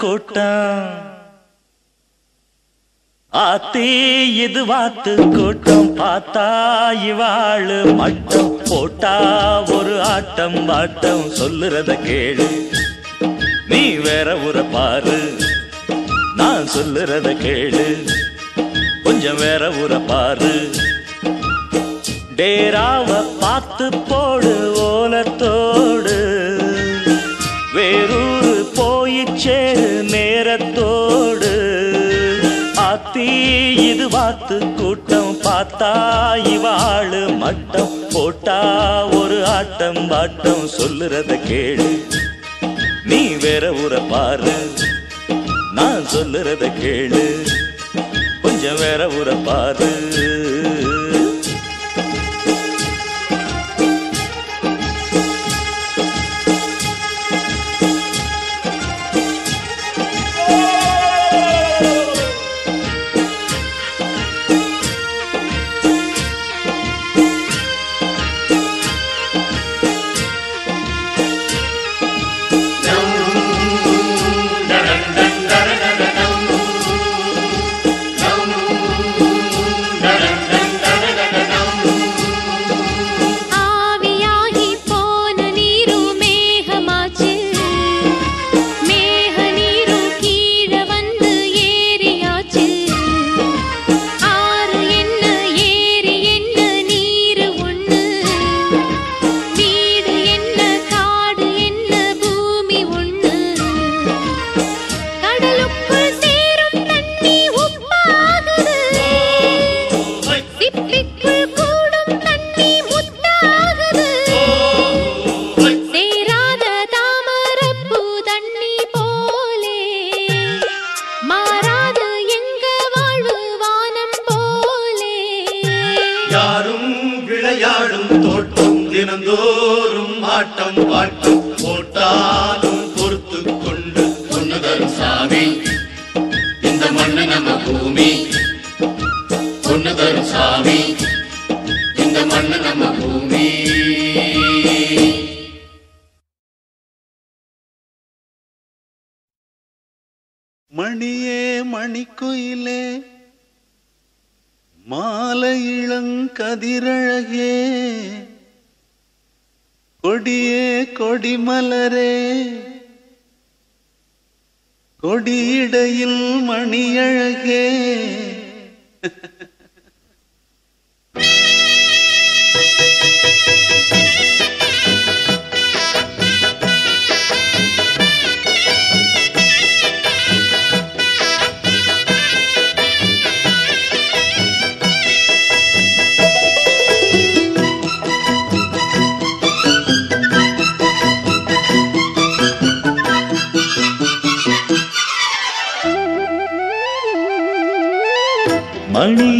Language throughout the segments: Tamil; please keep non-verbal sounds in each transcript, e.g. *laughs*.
கூட்டம் ஆத்தே இது வாத்து கூட்டம் பார்த்தா இவாளு மட்டும் போட்டா ஒரு ஆட்டம் வாட்டம் சொல்லுறத கேளு. நீ வேற ஊற பாரு நான் சொல்லுறத கேளு. கொஞ்சம் வேற ஊற பாரு. டேராவ பார்த்து போடு ஓலத்தோடு பார்த்து கூட்டம் பார்த்தா இவாளு மட்டம் போட்டா ஒரு ஆட்டம் பாட்டம் சொல்லுறத கேளு. நீ வேற ஊரை பாரு நான் சொல்லுறத கேளு. கொஞ்சம் வேற ஊரை பாரு. மணியே மணிக்குயிலே மாலை இளங்கதிரழகே கொடியே கொடிமலரே கொடியிடையில் மணியழகே. *laughs*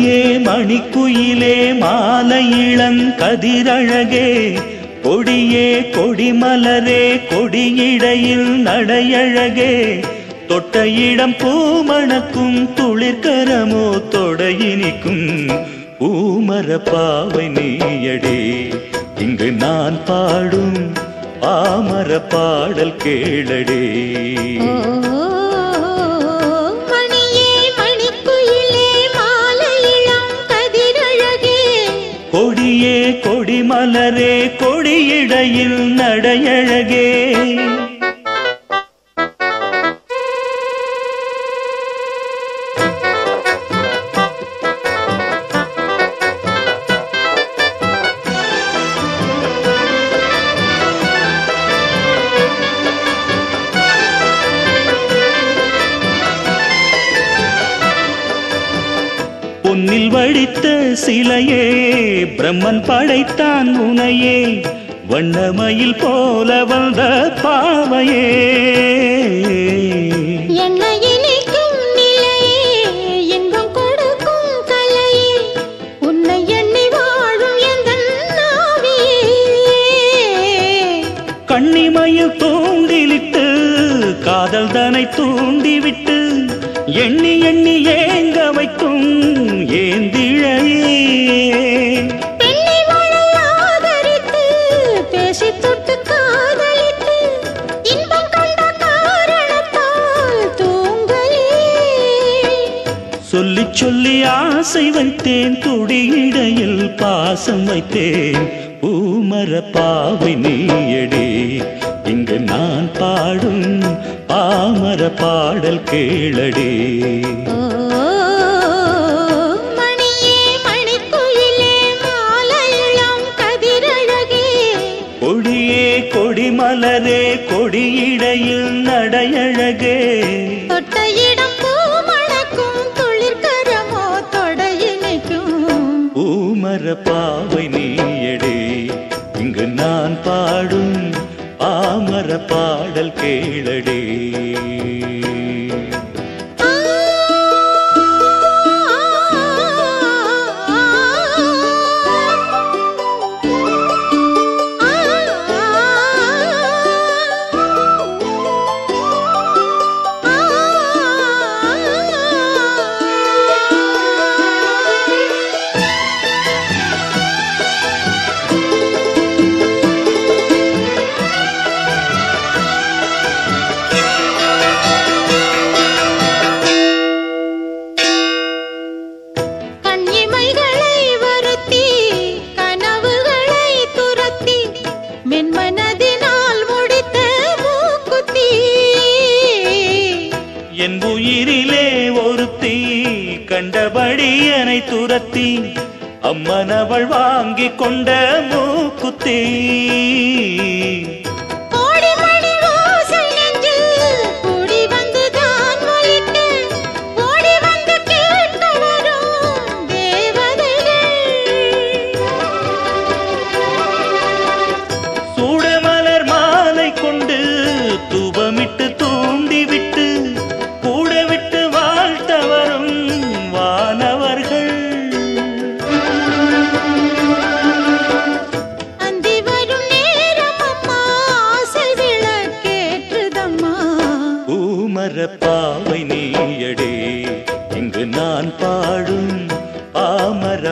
மணியே மணிக்குயிலே மாலை இளங்கதிரழகே கொடியே கொடிமலரே கொடியிடையில் நடையழகே. தொட்ட இடம் பூமணக்கும் துளிர்கரமோ தொடையினிக்கும் பூமர பாவை நீயடே. இங்கு நான் பாடும் பாமர பாடல் கேளடே. கொடியே கொடிமலரே கொடியிடையில் நடையழகே. பொன்னில் வடித்த சிலையே பிரம்மன் படைத்தான் உனையே வண்ணமயில் போல வந்த பாவையே. கண்ணிமயில் தூண்டிலிட்டு காதல் தனை தூண்டிவிட்டு எண்ணி ஆசை வைத்தேன் துடியிடையில் பாசம் வைத்தேன். பூமர பாவை நீயடே இங்கு நான் பாடும் பாமர பாடல் கேளடே. கொடியே கொடிமலரே கொடியிடையில் நடையழகே. தொட்ட பாவை நீயடே. இங்கு நான் பாடும் பாமர பாடல் கேளடே. என்னை அம்மனவள் வாங்கி கொண்ட மூக்குத்தீ.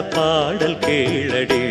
பாடல் கேளடி.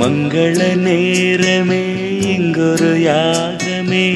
மங்கள நேரமே இங்கொரு யாகமே.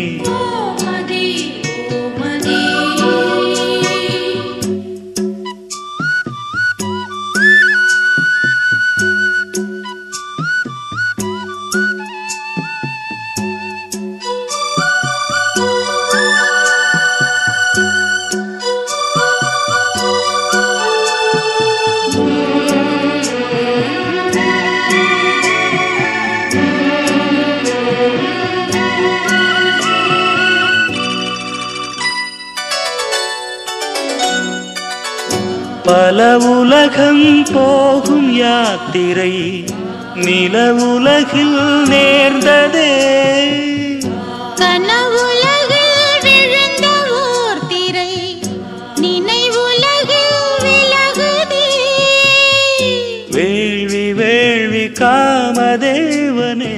பல உலகம் போகும் யாத்திரை நில உலகில் நேர்ந்ததே. வேள்வி வேள்வி காமதேவனே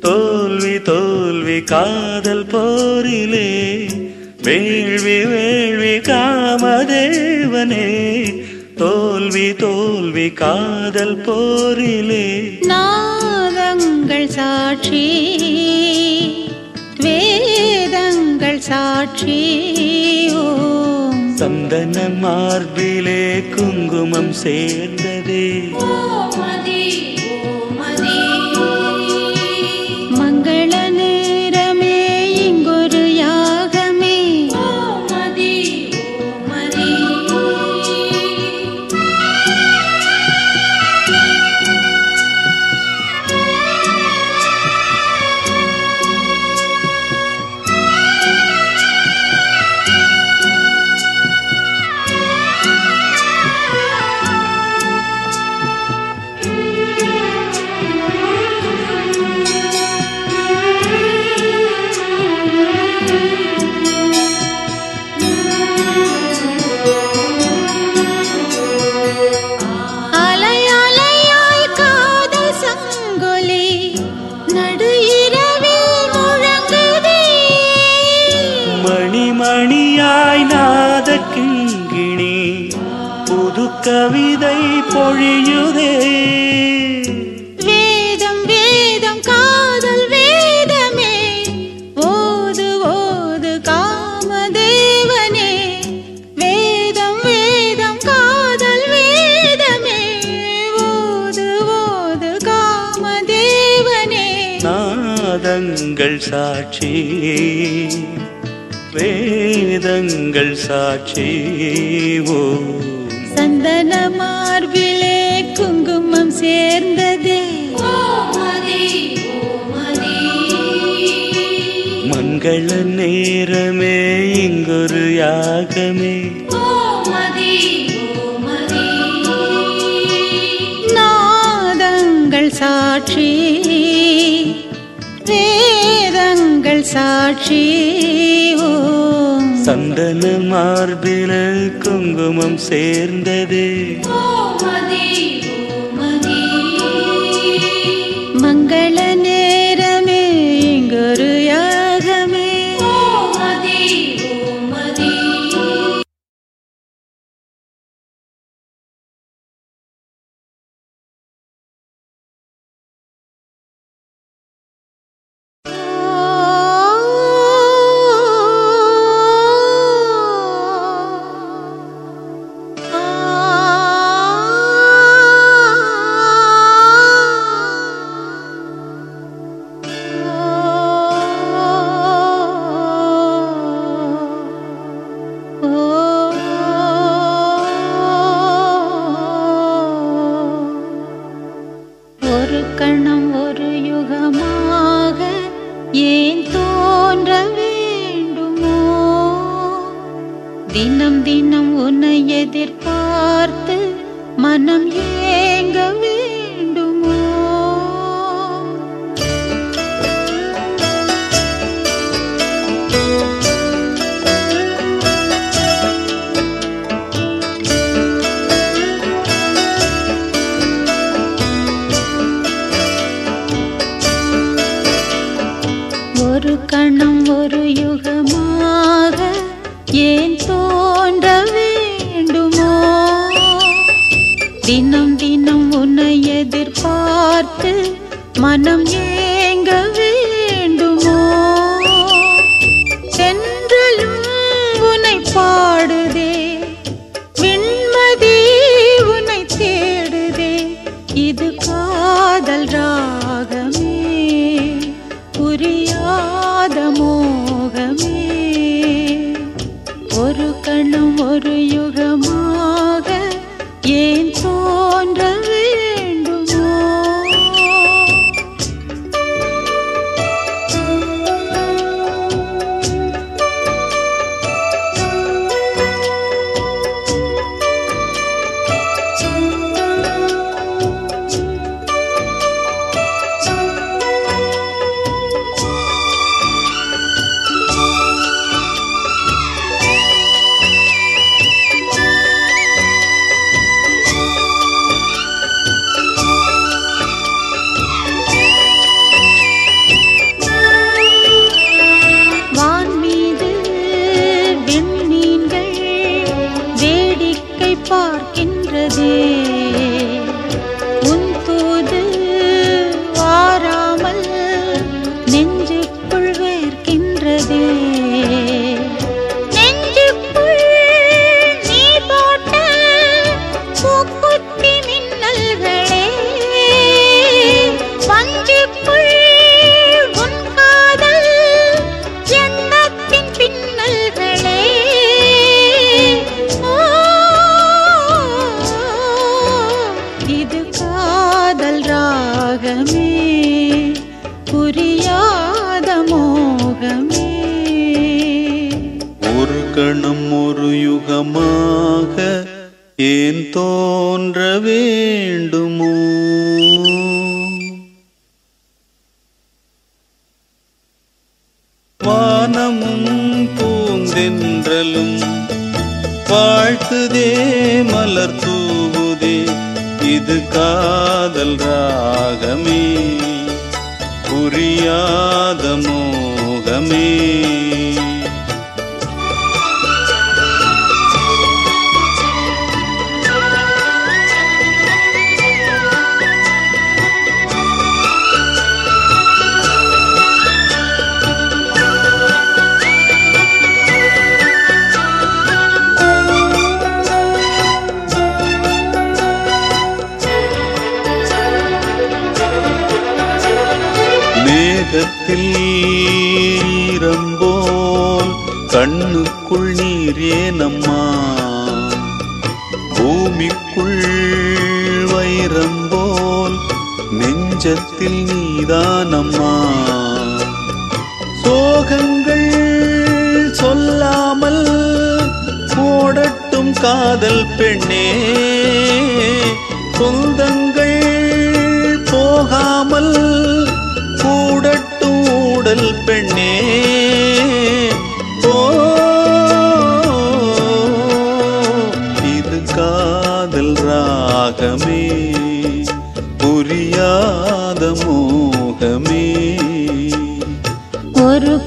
தோல்வி தோல்வி காதல் போரிலே. வேள்வி வேள்வி காமதேவனே தோல்வி தோல்வி காதல் போரிலே. நாதங்கள் சாட்சி வேதங்கள் சாட்சி சந்தன மார்பிலே குங்குமம் சேர்ந்ததே. கவிதை பொழியுதே. வேதம் வேதம் காதல் வேதமே. ஓது ஓது காமதேவனே. வேதம் வேதம் காதல் வேதமே. ஓது ஓது காமதேவனே. நாதங்கள் சாட்சி வேதங்கள் சாட்சி ஓ ஓம் சந்தன மார்பில குங்குமம் சேர்ந்ததே. தினம் தினம் உன்னை எதிர்பார்த்து மனம் ஏ ஏன் தோன்ற வேண்டும்? பூமிக்குள் வைரம் போல் நெஞ்சத்தில் நீதானம்மா சோகங்கள் சொல்லாமல் ஓடட்டும் காதல் பெண்ணே. சொந்தங்கள் போகாமல் கூடட்டும் ஊடல் பெண்ணே.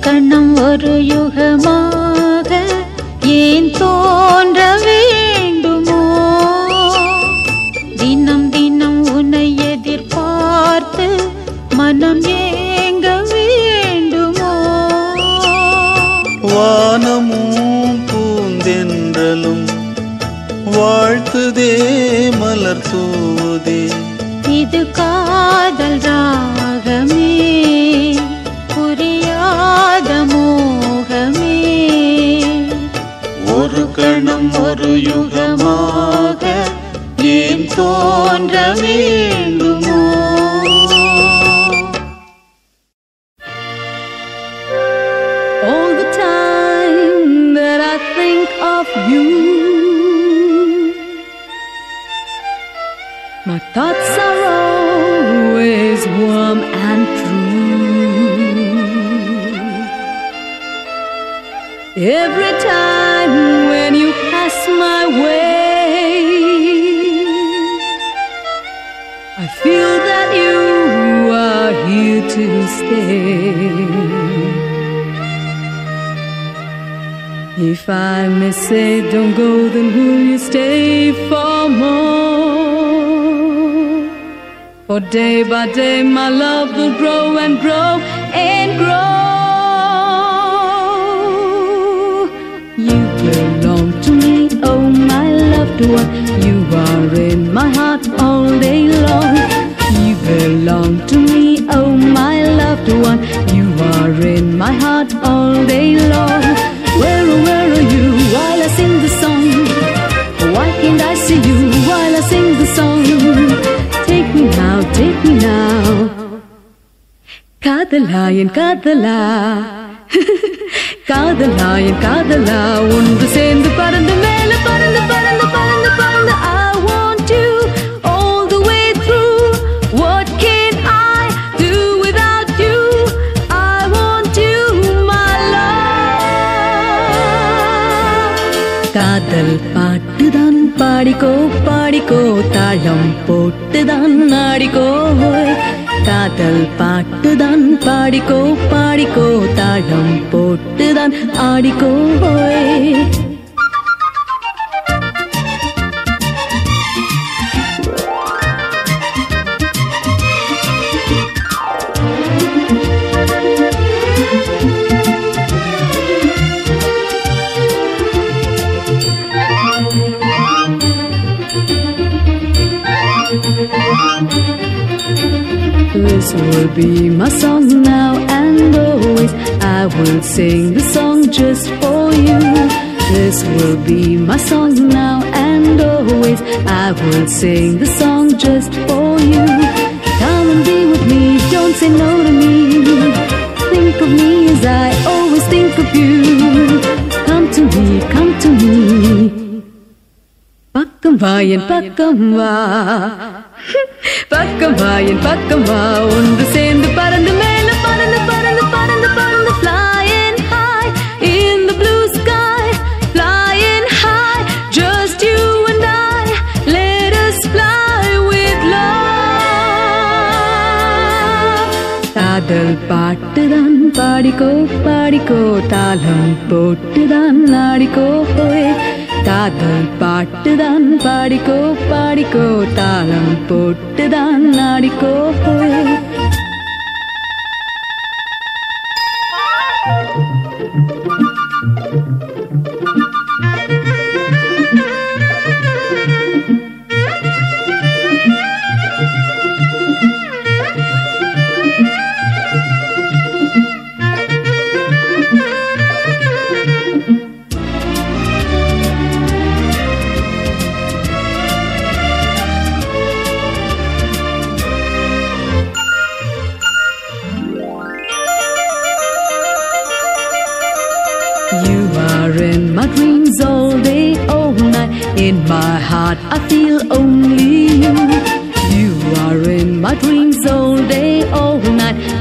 கணம் ஒரு யுகமாக ஏன் தோன்ற வேண்டுமோ? தினம் தினம் உன்னை எதிர்பார்த்து மனம் ஏங்க வேண்டுமோ? வானமும் பூந்தென்றலும் வாழ்த்துதே மலர் தூதே இது காதல் ராகமே. ஒரு கணம் ஒரு யுகமாக ஏன் தோன்ற வேண்டுமோ All the time that I think of you, My thoughts are If I may say don't go, then will you stay for more? For day by day my love will grow and grow and grow. You belong to me, oh my loved one. You are in my heart all day long. You belong to me, oh my loved one. You are in my heart all day long. Where, oh, where are you while I sing the song? Why can't I see you while I sing the song? Take me now, take me now. காதலா என் காதலா காதலா என் காதலா ஒன்று சேர்ந்து பறந்துமே காதல் பாட்டுதான் பாடிக்கோ பாடிக்கோ தாளம் போட்டுதான் ஆடிக்கோ. காதல் பாட்டுதான் பாடிக்கோ பாடிக்கோ தாளம் போட்டுதான் ஆடிக்கோ. This will be my song now and always. I will sing the song just for you. This will be my song now and always. I will sing the song just for you. Come and be with me, don't say no to me. Think of me as I always think of you. Come to me, come to me. Pakkamva and Pakkamva. *laughs* பக்கம் வாயின் பக்கம் வா ஒன்று சேர்ந்து பறந்து மேல பறந்து பறந்து பறந்து பறந்து flying high in the blue sky flying high just you and I let us fly with love. காதல் பாட்டுதான் பாடிக்கோ பாடிக்கோ தாளம் போட்டுதான் நாடிக்கோ போய் காதல் பாட்டுதான் பாடிக்கோ பாடிக்கோ தாளம் போட்டுதான் நாடிக்கோ ஹோய்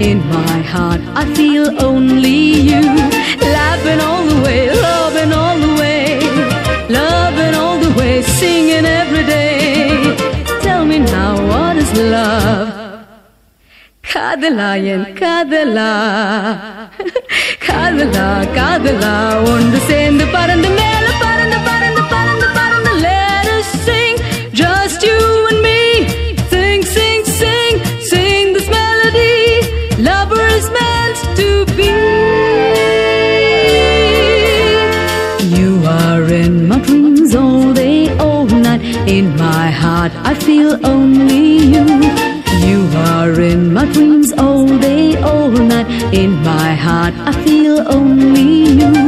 In my heart, I feel only you. Laughing all the way, loving all the way, loving all the way, singing every day. Tell me now, what is love? காதலா என் காதலா *laughs* காதலா காதலா ஒன்று சேர்ந்து பறந்து மேல feel only you you are in my dreams all day, all night. In my heart, I feel only you.